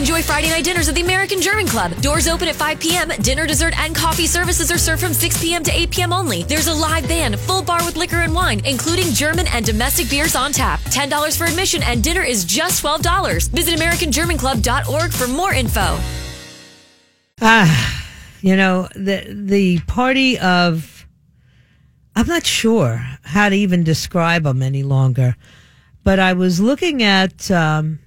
Enjoy Friday night dinners at the American German Club. Doors open at 5 p.m. Dinner, dessert, and coffee services are served from 6 p.m. to 8 p.m. only. There's a live band, full bar with liquor and wine, including German and domestic beers on tap. $10 for admission and dinner is just $12. Visit AmericanGermanClub.org for more info. Ah, you know, the the party of I'm not sure how to even describe them any longer. But I was looking at um,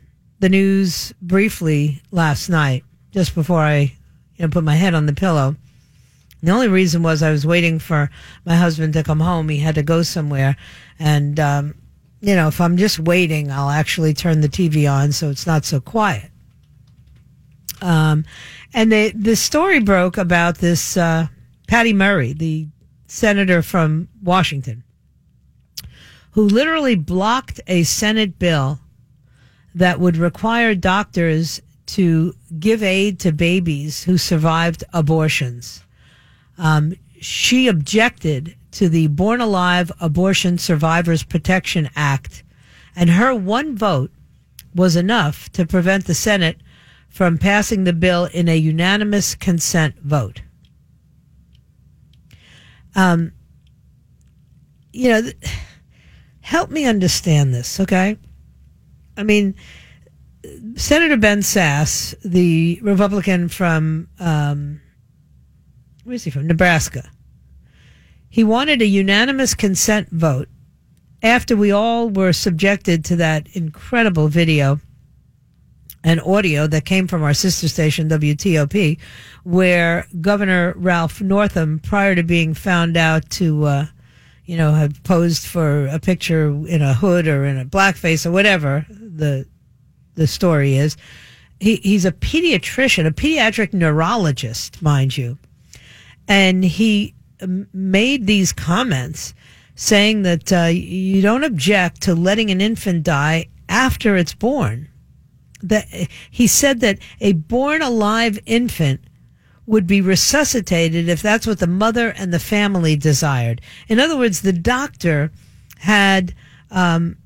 the news briefly last night, just before I you know, put my head on the pillow. The only reason was I was waiting for my husband to come home. He had to go somewhere. And, um, you know, if I'm just waiting, I'll actually turn the TV on so it's not so quiet. Um, and the, the story broke about this uh, Patty Murray, the senator from Washington who literally blocked a Senate bill that would require doctors to give aid to babies who survived abortions. Um, she objected to the Born Alive Abortion Survivors Protection Act, and her one vote was enough to prevent the Senate from passing the bill in a unanimous consent vote. Um, you know. Th- help me understand this, okay? I mean, Senator Ben Sasse, the Republican from, um, where is he from? Nebraska. He wanted a unanimous consent vote after we all were subjected to that incredible video and audio that came from our sister station, WTOP, where Governor Ralph Northam, prior to being found out to, uh, you know, have posed for a picture in a hood or in a blackface or whatever the the story is. He, he's a pediatrician, a pediatric neurologist, mind you, and he made these comments saying that uh, you don't object to letting an infant die after it's born. That he said that a born alive infant would be resuscitated if that's what the mother and the family desired. In other words, the doctor had, um,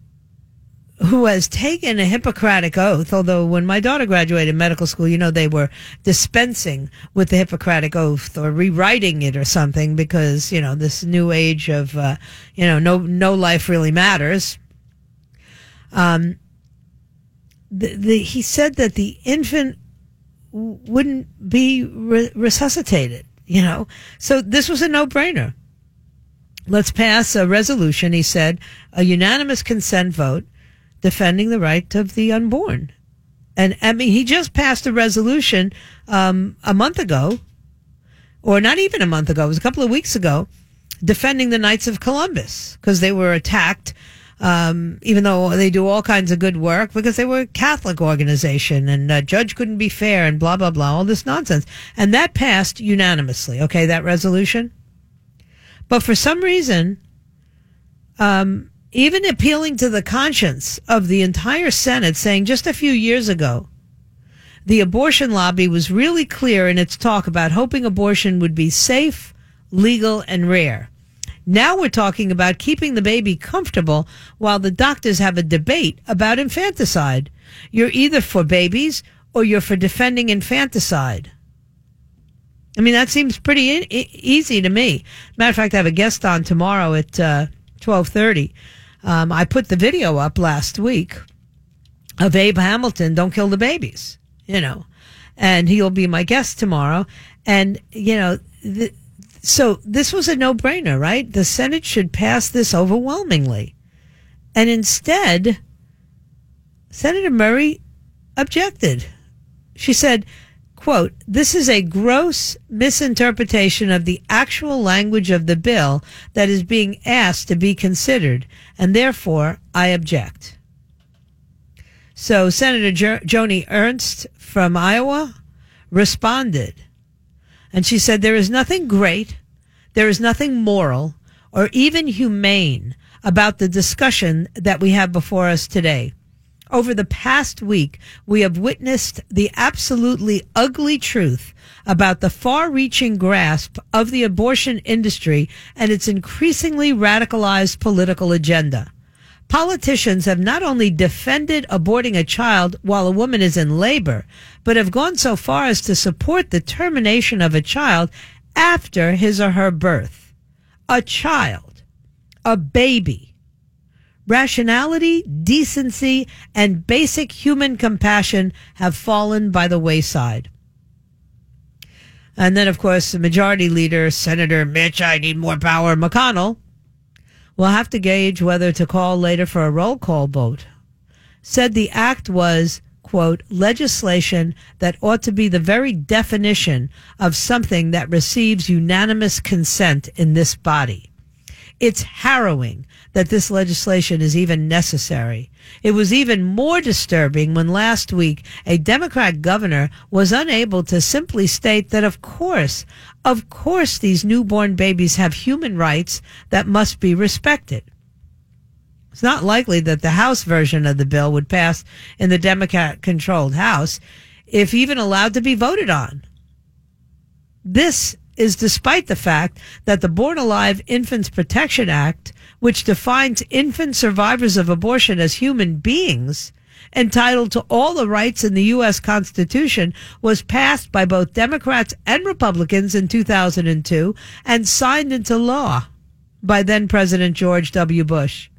who has taken a Hippocratic oath, although when my daughter graduated medical school, you know, they were dispensing with the Hippocratic oath or rewriting it or something because, you know, this new age of, uh, you know, no, no life really matters. Um, the, the, he said that the infant wouldn't be re- resuscitated, you know? So this was a no brainer. Let's pass a resolution, he said, a unanimous consent vote defending the right of the unborn. And I mean, he just passed a resolution um, a month ago, or not even a month ago, it was a couple of weeks ago, defending the Knights of Columbus because they were attacked um, even though they do all kinds of good work because they were a Catholic organization and a judge couldn't be fair and blah, blah, blah, all this nonsense. And that passed unanimously, okay, that resolution. But for some reason, um, even appealing to the conscience of the entire Senate, saying just a few years ago, the abortion lobby was really clear in its talk about hoping abortion would be safe, legal, and rare. Now we're talking about keeping the baby comfortable while the doctors have a debate about infanticide. You're either for babies or you're for defending infanticide. I mean, that seems pretty easy to me. Matter of fact, I have a guest on tomorrow at uh, twelve thirty. Um, I put the video up last week of Abe Hamilton. Don't kill the babies, you know, and he'll be my guest tomorrow. And you know, the, so this was a no brainer, right? The Senate should pass this overwhelmingly. And instead, Senator Murray objected. She said, quote, this is a gross misinterpretation of the actual language of the bill that is being asked to be considered, and therefore I object. So Senator jo- Joni Ernst from Iowa responded and she said, There is nothing great, there is nothing moral, or even humane about the discussion that we have before us today. Over the past week, we have witnessed the absolutely ugly truth about the far reaching grasp of the abortion industry and its increasingly radicalized political agenda. Politicians have not only defended aborting a child while a woman is in labor, but have gone so far as to support the termination of a child after his or her birth. A child, a baby. Rationality, decency, and basic human compassion have fallen by the wayside. And then, of course, the majority leader, Senator Mitch, I need more power, McConnell, will have to gauge whether to call later for a roll call vote. Said the act was, quote, legislation that ought to be the very definition of something that receives unanimous consent in this body. It's harrowing that this legislation is even necessary. It was even more disturbing when last week a Democrat governor was unable to simply state that, of course, of course, these newborn babies have human rights that must be respected. It's not likely that the House version of the bill would pass in the Democrat controlled House if even allowed to be voted on. This is despite the fact that the Born Alive Infants Protection Act, which defines infant survivors of abortion as human beings, entitled to all the rights in the U.S. Constitution, was passed by both Democrats and Republicans in 2002 and signed into law by then President George W. Bush.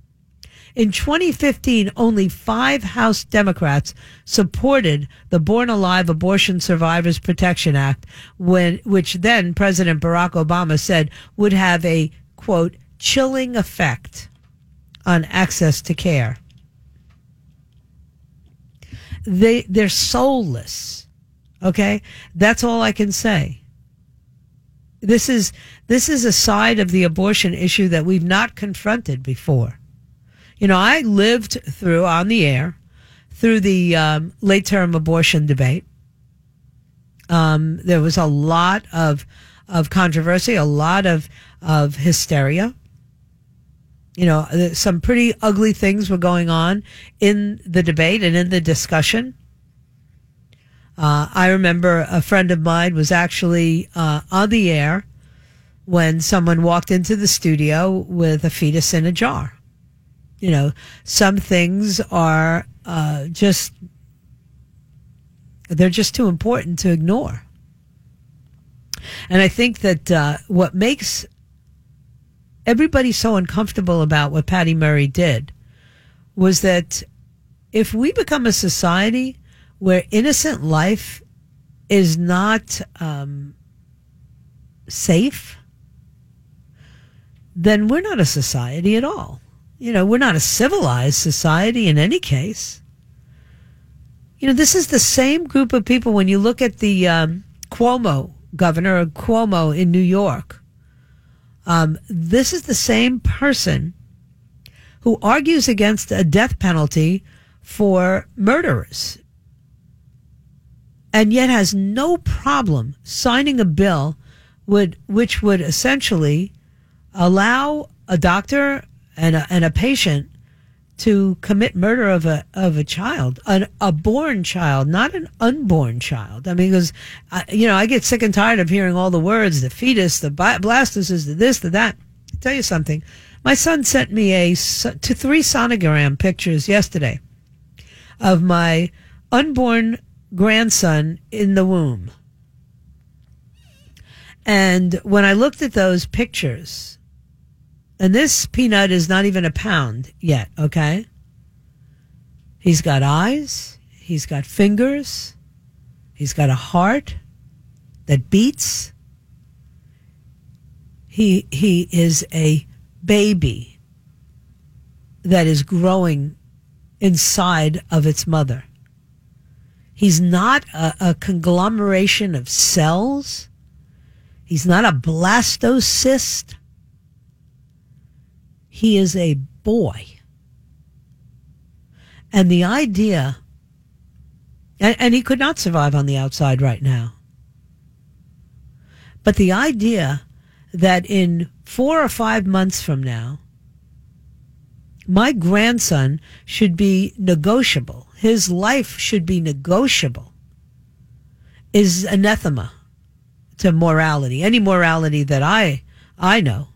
In 2015, only five House Democrats supported the Born Alive Abortion Survivors Protection Act, when, which then President Barack Obama said would have a, quote, chilling effect on access to care. They, they're soulless. Okay? That's all I can say. This is, this is a side of the abortion issue that we've not confronted before. You know, I lived through on the air through the um, late term abortion debate. Um, there was a lot of of controversy, a lot of of hysteria. You know, some pretty ugly things were going on in the debate and in the discussion. Uh, I remember a friend of mine was actually uh, on the air when someone walked into the studio with a fetus in a jar you know, some things are uh, just, they're just too important to ignore. And I think that uh, what makes everybody so uncomfortable about what Patty Murray did was that if we become a society where innocent life is not um, safe, then we're not a society at all. You know, we're not a civilized society in any case. You know, this is the same group of people when you look at the um, Cuomo governor, Cuomo in New York. Um, this is the same person who argues against a death penalty for murderers and yet has no problem signing a bill would which would essentially allow a doctor and a, and a patient to commit murder of a of a child, an, a born child, not an unborn child. I mean, because you know, I get sick and tired of hearing all the words: the fetus, the blastocyst, the this, the that. I'll tell you something. My son sent me a to three sonogram pictures yesterday of my unborn grandson in the womb. And when I looked at those pictures, and this peanut is not even a pound yet, okay? He's got eyes, he's got fingers, he's got a heart that beats. He he is a baby that is growing inside of its mother. He's not a, a conglomeration of cells. He's not a blastocyst. He is a boy. And the idea, and, and he could not survive on the outside right now. But the idea that in four or five months from now, my grandson should be negotiable. His life should be negotiable is anathema to morality, any morality that I, I know.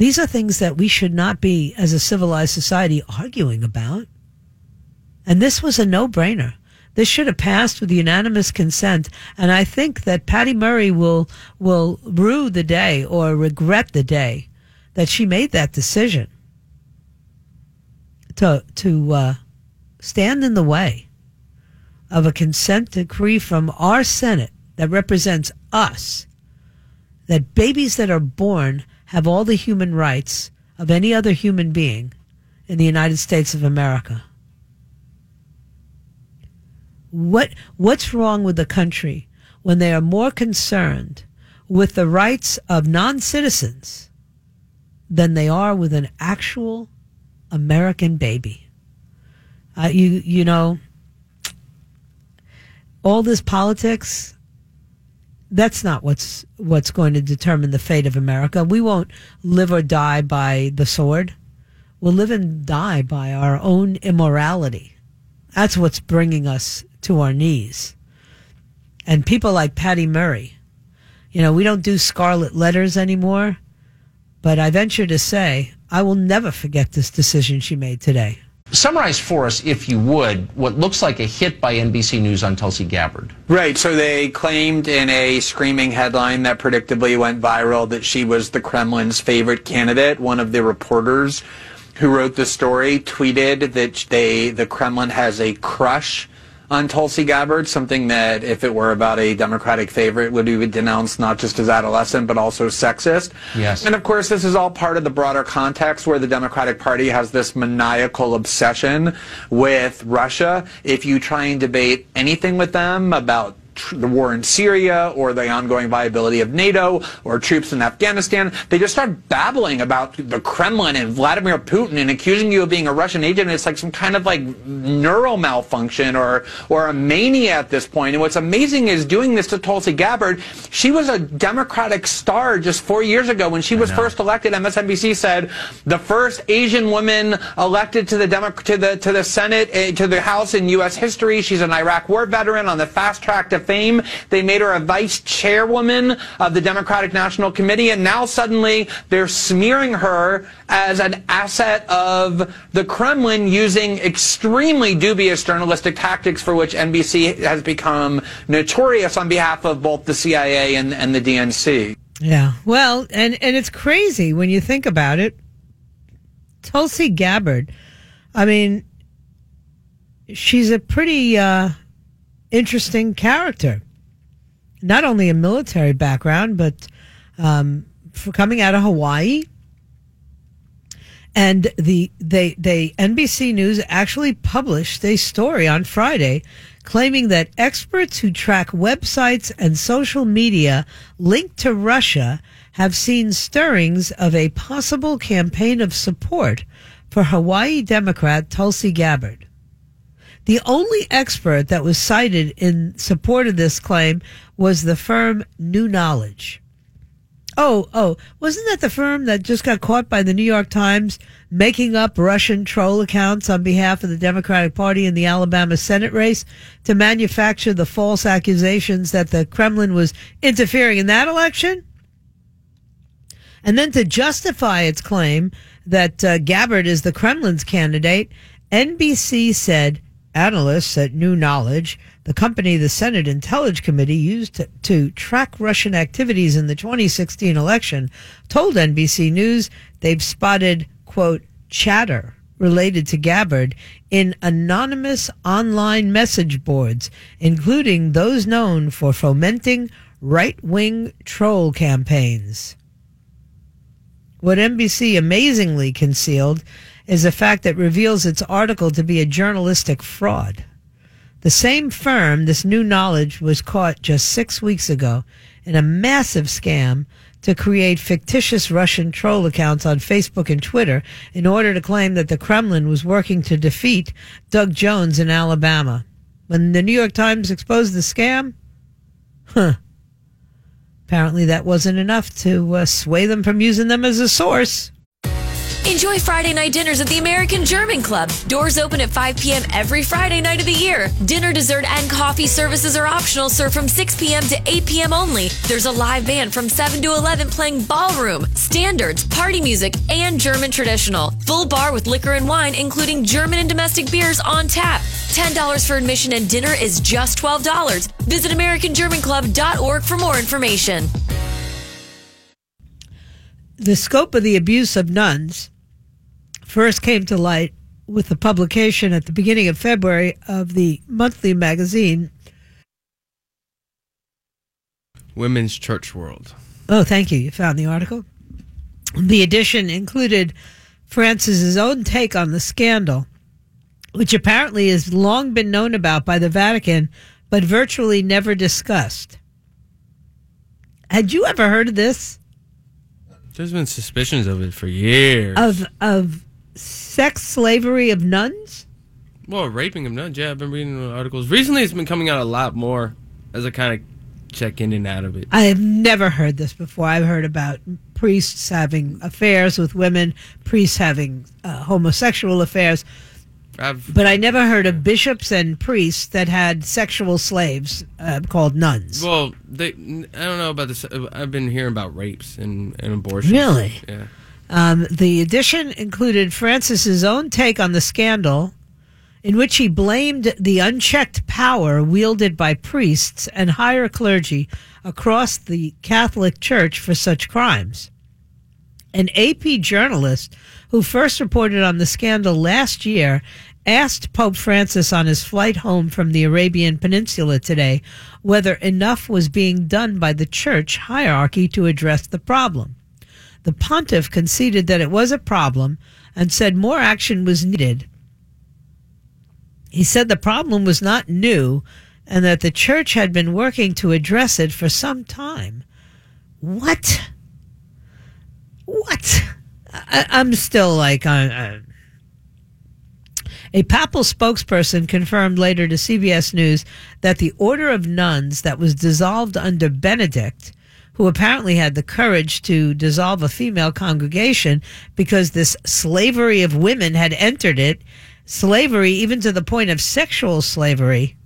These are things that we should not be, as a civilized society, arguing about. And this was a no brainer. This should have passed with unanimous consent. And I think that Patty Murray will, will rue the day or regret the day that she made that decision to, to, uh, stand in the way of a consent decree from our Senate that represents us that babies that are born have all the human rights of any other human being in the United States of America. What what's wrong with the country when they are more concerned with the rights of non-citizens than they are with an actual American baby? Uh, you you know all this politics that's not what's what's going to determine the fate of America. We won't live or die by the sword. We'll live and die by our own immorality. That's what's bringing us to our knees. And people like Patty Murray, you know, we don't do scarlet letters anymore, but I venture to say I will never forget this decision she made today. Summarize for us, if you would, what looks like a hit by NBC News on Tulsi Gabbard. Right. So they claimed in a screaming headline that predictably went viral that she was the Kremlin's favorite candidate. One of the reporters who wrote the story tweeted that they the Kremlin has a crush on Tulsi Gabbard, something that if it were about a Democratic favorite would be denounced not just as adolescent but also sexist. Yes. And of course, this is all part of the broader context where the Democratic Party has this maniacal obsession with Russia. If you try and debate anything with them about the war in Syria or the ongoing viability of NATO or troops in Afghanistan. They just start babbling about the Kremlin and Vladimir Putin and accusing you of being a Russian agent. It's like some kind of like neural malfunction or or a mania at this point. And what's amazing is doing this to Tulsi Gabbard. She was a Democratic star just four years ago when she was first elected. MSNBC said the first Asian woman elected to the Demo- to the to the Senate uh, to the House in U.S. history. She's an Iraq War veteran on the fast track to fame. They made her a vice chairwoman of the Democratic National Committee, and now suddenly they're smearing her as an asset of the Kremlin using extremely dubious journalistic tactics for which NBC has become notorious on behalf of both the CIA and, and the DNC. Yeah. Well, and, and it's crazy when you think about it. Tulsi Gabbard, I mean, she's a pretty uh, interesting character. Not only a military background, but um, for coming out of Hawaii. And the they they NBC News actually published a story on Friday claiming that experts who track websites and social media linked to Russia have seen stirrings of a possible campaign of support for Hawaii Democrat Tulsi Gabbard. The only expert that was cited in support of this claim was the firm New Knowledge. Oh, oh, wasn't that the firm that just got caught by the New York Times making up Russian troll accounts on behalf of the Democratic Party in the Alabama Senate race to manufacture the false accusations that the Kremlin was interfering in that election? And then to justify its claim that uh, Gabbard is the Kremlin's candidate, NBC said analysts at New Knowledge, the company the Senate Intelligence Committee used to, to, track Russian activities in the 2016 election, told NBC News they've spotted, quote, chatter related to Gabbard in anonymous online message boards, including those known for fomenting right wing troll campaigns. What NBC amazingly concealed is a fact that reveals its article to be a journalistic fraud. The same firm, this new knowledge, was caught just six weeks ago in a massive scam to create fictitious Russian troll accounts on Facebook and Twitter in order to claim that the Kremlin was working to defeat Doug Jones in Alabama. When the New York Times exposed the scam, huh. Apparently that wasn't enough to uh, sway them from using them as a source. Enjoy Friday night dinners at the American German Club. Doors open at 5 p.m. every Friday night of the year. Dinner, dessert, and coffee services are optional, served from 6 p.m. to 8 p.m. only. There's a live band from 7 to 11 playing ballroom, standards, party music, and German traditional. Full bar with liquor and wine, including German and domestic beers on tap. $10 for admission and dinner is just $12. Visit AmericanGermanClub.org for more information. The scope of the abuse of nuns first came to light with the publication at the beginning of February of the monthly magazine. Women's Church World. Oh, thank you. You found the article. The edition included Francis's own take on the scandal, which apparently has long been known about by the Vatican, but virtually never discussed. Had you ever heard of this? There's been suspicions of it for years. Of of sex slavery of nuns? well, raping of nuns. Yeah, I've been reading articles. Recently, it's been coming out a lot more as I kind of check in and out of it. I have never heard this before. I've heard about priests having affairs with women, priests having uh, homosexual affairs, I've but I never heard of bishops and priests that had sexual slaves uh, called nuns. well, they. I don't know about this. I've been hearing about rapes and, and abortions. Really? Yeah. Um, the edition included Francis's own take on the scandal, in which he blamed the unchecked power wielded by priests and higher clergy across the Catholic Church for such crimes. An AP journalist who first reported on the scandal last year asked Pope Francis on his flight home from the Arabian Peninsula today whether enough was being done by the church hierarchy to address the problem. The pontiff conceded that it was a problem and said more action was needed. He said the problem was not new and that the church had been working to address it for some time. What? What? I, I'm still like, I, I, a papal spokesperson confirmed later to CBS News that the order of nuns that was dissolved under Benedict, who apparently had the courage to dissolve a female congregation because this slavery of women had entered it, slavery even to the point of sexual slavery,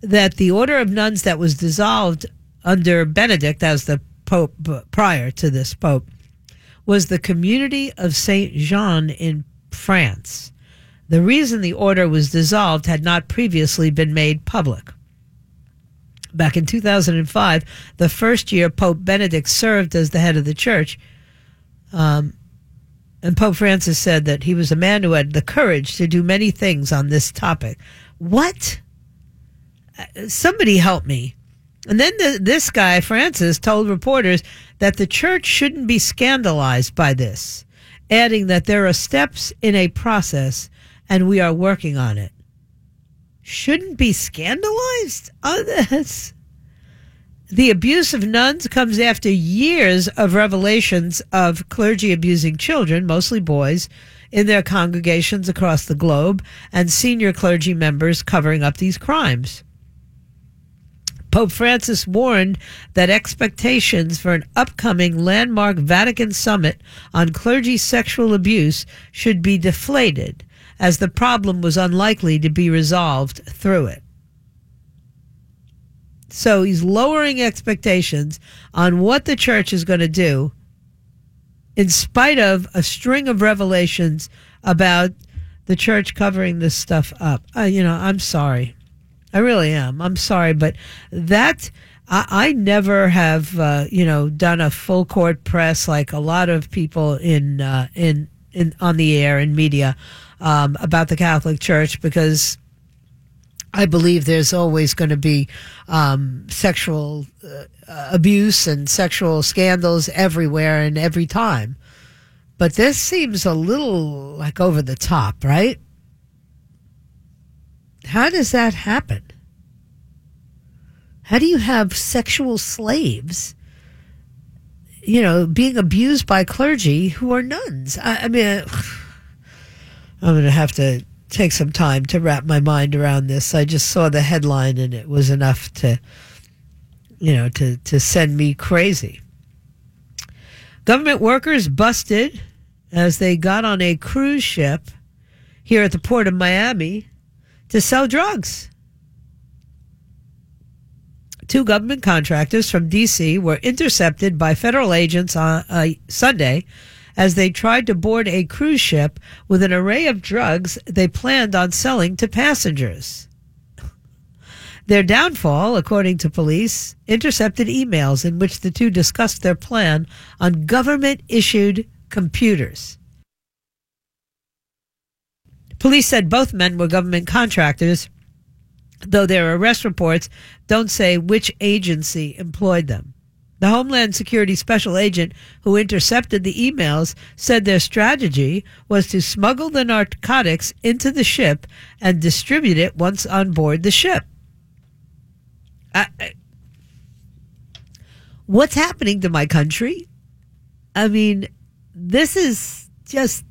that the order of nuns that was dissolved under Benedict, as the Pope prior to this Pope, was the community of Saint Jean in France. The reason the order was dissolved had not previously been made public. Back in 2005, the first year Pope Benedict served as the head of the church, um, and Pope Francis said that he was a man who had the courage to do many things on this topic. What? Uh, Somebody help me. And then the, this guy, Francis, told reporters that the church shouldn't be scandalized by this, adding that there are steps in a process and we are working on it. Shouldn't be scandalized uh, on this. The abuse of nuns comes after years of revelations of clergy abusing children, mostly boys, in their congregations across the globe, and senior clergy members covering up these crimes. Pope Francis warned that expectations for an upcoming landmark Vatican summit on clergy sexual abuse should be deflated, as the problem was unlikely to be resolved through it. So he's lowering expectations on what the church is going to do in spite of a string of revelations about the church covering this stuff up. Uh, you know, I'm sorry. I really am. I'm sorry, but that I, never have, uh, you know, done a full court press like a lot of people in uh, in in on the air in media um, about the Catholic Church because I believe there's always going to be um, sexual uh, abuse and sexual scandals everywhere and every time. But this seems a little like over the top, right? How does that happen? How do you have sexual slaves, you know, being abused by clergy who are nuns? I, I mean, I'm going to have to take some time to wrap my mind around this. I just saw the headline and it was enough to, you know, to, to send me crazy. Government workers busted as they got on a cruise ship here at the port of Miami to sell drugs. Two government contractors from D.C. were intercepted by federal agents on uh, Sunday as they tried to board a cruise ship with an array of drugs they planned on selling to passengers. Their downfall, according to police, intercepted emails in which the two discussed their plan on government issued computers. Police said both men were government contractors, though their arrest reports don't say which agency employed them. The Homeland Security Special Agent who intercepted the emails said their strategy was to smuggle the narcotics into the ship and distribute it once on board the ship. I, I, what's happening to my country? I mean, this is just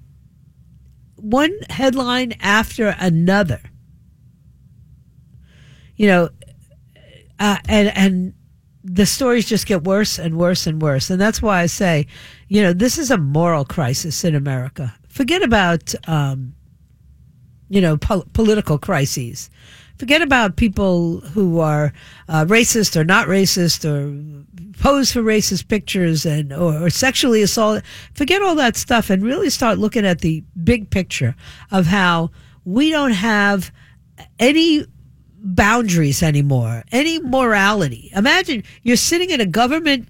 one headline after another. You know, uh, and and the stories just get worse and worse and worse, and that's why I say, you know, this is a moral crisis in America. Forget about, um, you know, po- political crises forget about people who are uh, racist or not racist or pose for racist pictures and or, or sexually assault. Forget all that stuff and really start looking at the big picture of how we don't have any boundaries anymore, any morality. Imagine you're sitting in a government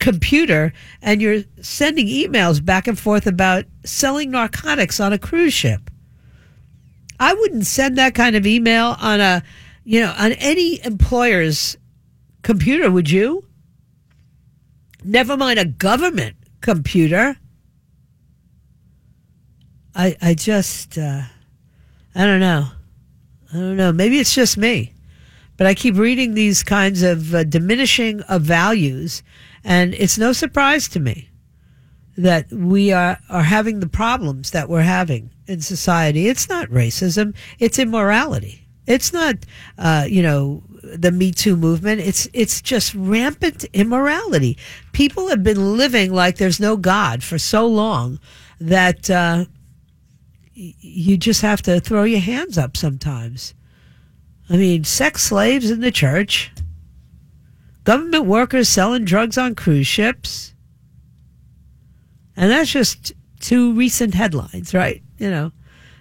computer and you're sending emails back and forth about selling narcotics on a cruise ship. I wouldn't send that kind of email on a, you know, on any employer's computer, would you? Never mind a government computer. I I just uh, I don't know. I don't know. Maybe it's just me, but I keep reading these kinds of uh, diminishing of values, and it's no surprise to me that we are, are having the problems that we're having in society. It's not racism, it's immorality. It's not, uh, you know, the Me Too movement. It's it's just rampant immorality. People have been living like there's no God for so long that uh, you just have to throw your hands up sometimes. I mean, sex slaves in the church, government workers selling drugs on cruise ships and that's just two recent headlines, right? You know,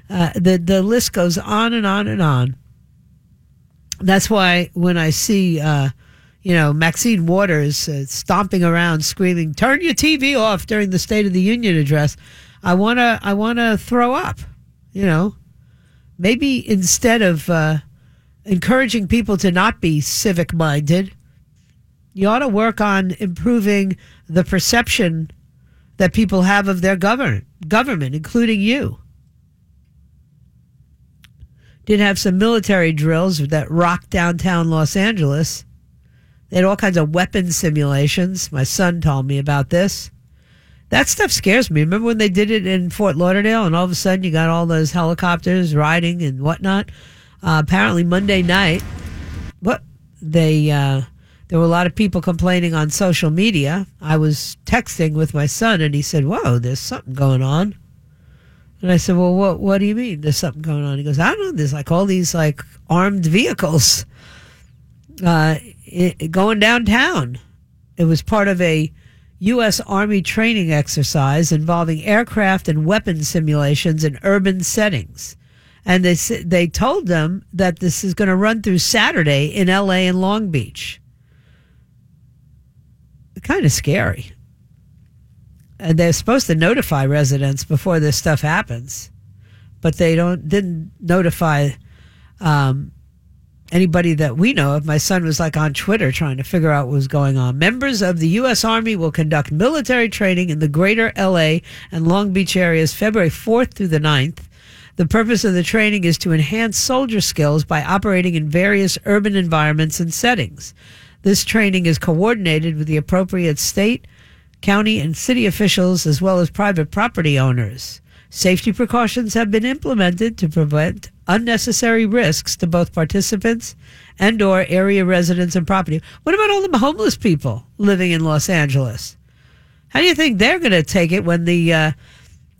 uh, the the list goes on and on and on. That's why when I see, uh, you know, Maxine Waters uh, stomping around screaming, "Turn your TV off!" during the State of the Union address, I wanna I wanna throw up. You know, maybe instead of uh, encouraging people to not be civic minded, you ought to work on improving the perception that people have of their government, government, including you. Did have some military drills that rocked downtown Los Angeles. They had all kinds of weapon simulations. My son told me about this. That stuff scares me. Remember when they did it in Fort Lauderdale and all of a sudden you got all those helicopters riding and whatnot? Uh, apparently Monday night, what they uh, there were a lot of people complaining on social media. I was texting with my son, and he said, "Whoa, there's something going on." And I said, "Well, what what do you mean? There's something going on?" He goes, "I don't know. There's like all these like armed vehicles uh, it, going downtown." It was part of a U.S. Army training exercise involving aircraft and weapon simulations in urban settings. And they they told them that this is going to run through Saturday in L.A. and Long Beach kind of scary. And they're supposed to notify residents before this stuff happens, but they don't didn't notify um, anybody that we know of. My son was like on Twitter trying to figure out what was going on. Members of the U.S. Army will conduct military training in the greater L.A. and Long Beach areas February 4th through the 9th. The purpose of the training is to enhance soldier skills by operating in various urban environments and settings. This training is coordinated with the appropriate state, county, and city officials as well as private property owners. Safety precautions have been implemented to prevent unnecessary risks to both participants and or area residents and property. What about all the homeless people living in Los Angeles? How do you think they're going to take it when the uh,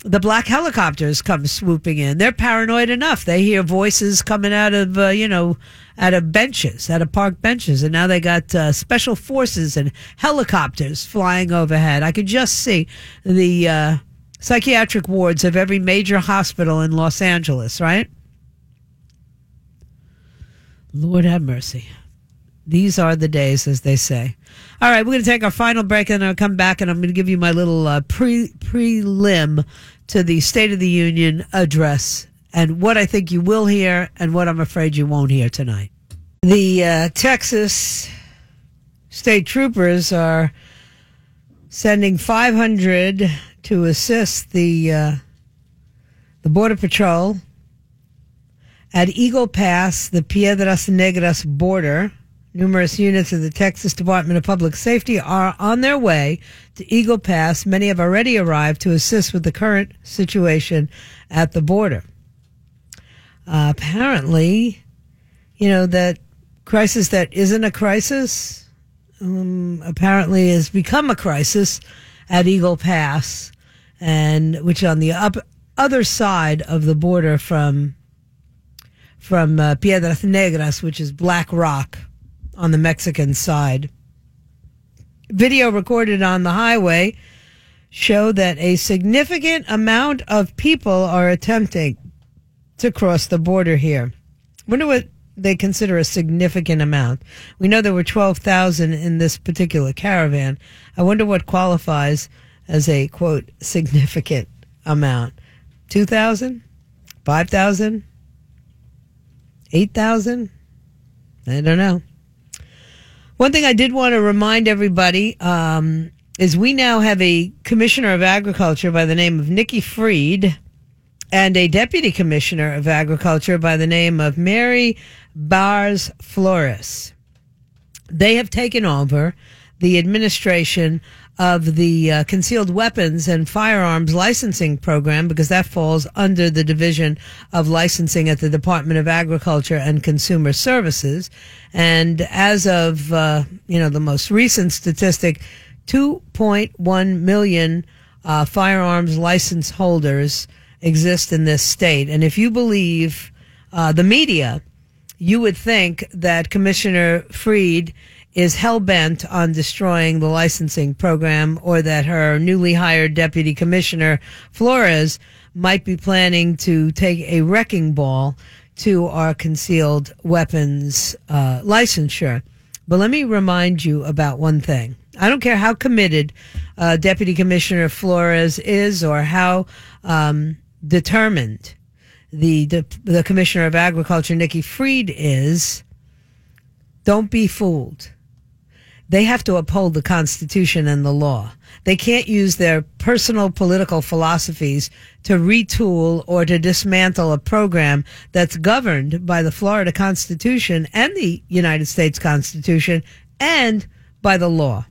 the black helicopters come swooping in? They're paranoid enough. They hear voices coming out of uh, you know out of benches, out of park benches, and now they got uh, special forces and helicopters flying overhead. I could just see the uh, psychiatric wards of every major hospital in Los Angeles. Right? Lord have mercy. These are the days, as they say. All right, we're going to take our final break, and I'll come back, and I'm going to give you my little uh, pre prelim to the State of the Union address, and what I think you will hear, and what I'm afraid you won't hear tonight. The uh, Texas state troopers are sending 500 to assist the uh, the border patrol at Eagle Pass, the Piedras Negras border. Numerous units of the Texas Department of Public Safety are on their way to Eagle Pass. Many have already arrived to assist with the current situation at the border. Uh, apparently, you know, that crisis that isn't a crisis um, apparently has become a crisis at Eagle Pass, and which on the up, other side of the border from from uh, Piedras Negras, which is Black Rock on the Mexican side. Video recorded on the highway show that a significant amount of people are attempting to cross the border here. I wonder what they consider a significant amount. We know there were 12,000 in this particular caravan. I wonder what qualifies as a quote significant amount. 2,000? 5,000? 8,000? I don't know. One thing I did want to remind everybody um, is we now have a commissioner of agriculture by the name of Nikki Fried and a deputy commissioner of agriculture by the name of Mary Barzee Flores. They have taken over the administration of the uh, concealed weapons and firearms licensing program because that falls under the division of licensing at the Department of Agriculture and Consumer Services. And as of uh, you know the most recent statistic, 2.1 million uh, firearms license holders exist in this state. And if you believe uh, the media, you would think that Commissioner Fried is hell bent on destroying the licensing program or that her newly hired deputy commissioner Flores might be planning to take a wrecking ball to our concealed weapons uh, licensure. But let me remind you about one thing. I don't care how committed uh, Deputy Commissioner Flores is or how um, determined the, the the Commissioner of Agriculture Nikki Fried is. Don't be fooled they have to uphold the Constitution and the law. They can't use their personal political philosophies to retool or to dismantle a program that's governed by the Florida Constitution and the United States Constitution and by the law.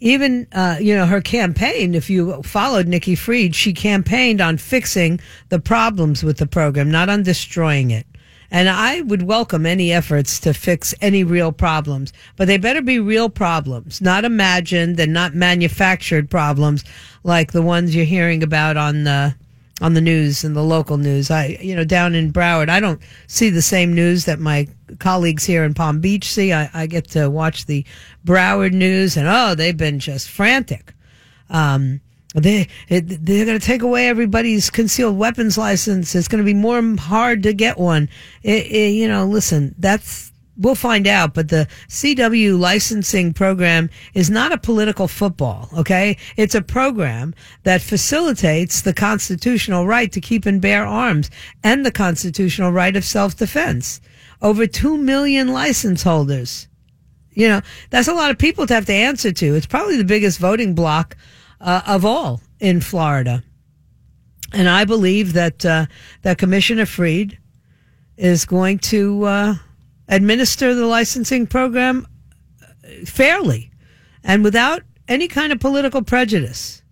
Even, uh, you know, her campaign, if you followed Nikki Fried, she campaigned on fixing the problems with the program, not on destroying it. And I would welcome any efforts to fix any real problems, but they better be real problems, not imagined and not manufactured problems like the ones you're hearing about on the on the news and the local news. I, you know, down in Broward, I don't see the same news that my colleagues here in Palm Beach see. I, I get to watch the Broward news, and oh, they've been just frantic. Um, they they're going to take away everybody's concealed weapons license. It's going to be more hard to get one. It, it, you know, listen, that's we'll find out. But the CW licensing program is not a political football. Okay, it's a program that facilitates the constitutional right to keep and bear arms and the constitutional right of self defense. Over two million license holders. You know, that's a lot of people to have to answer to. It's probably the biggest voting block uh, of all in Florida. And I believe that uh, that Commissioner Fried is going to uh, administer the licensing program fairly and without any kind of political prejudice,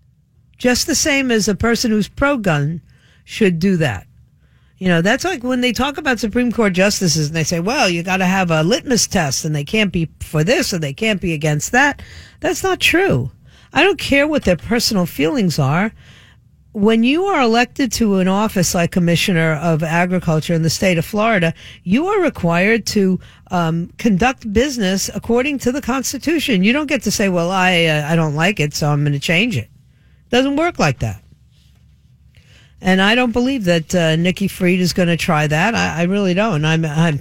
just the same as a person who's pro gun should do that. You know, that's like when they talk about Supreme Court justices and they say, well, you got to have a litmus test and they can't be for this or they can't be against that. That's not true. I don't care what their personal feelings are. When you are elected to an office like Commissioner of Agriculture in the state of Florida, you are required to um, conduct business according to the Constitution. You don't get to say, "Well, I uh, I don't like it, so I'm going to change it." Doesn't work like that. And I don't believe that uh, Nikki Fried is going to try that. I, I really don't. I'm I'm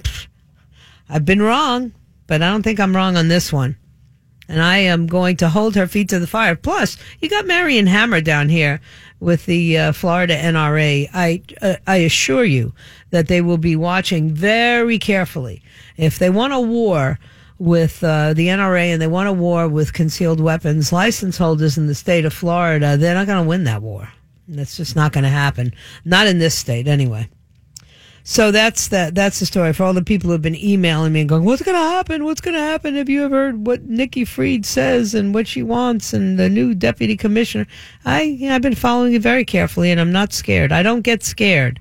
I've been wrong, but I don't think I'm wrong on this one and I am going to hold her feet to the fire. Plus, you got Marion Hammer down here with the uh, Florida NRA. I uh, I assure you that they will be watching very carefully. If they want a war with uh, the NRA and they want a war with concealed weapons license holders in the state of Florida, they're not going to win that war. That's just not going to happen. Not in this state, anyway. So that's that. That's the story for all the people who've been emailing me and going, "What's going to happen? What's going to happen? Have you ever heard what Nikki Fried says and what she wants and the new deputy commissioner?" I, you know, I've been following it very carefully, and I'm not scared. I don't get scared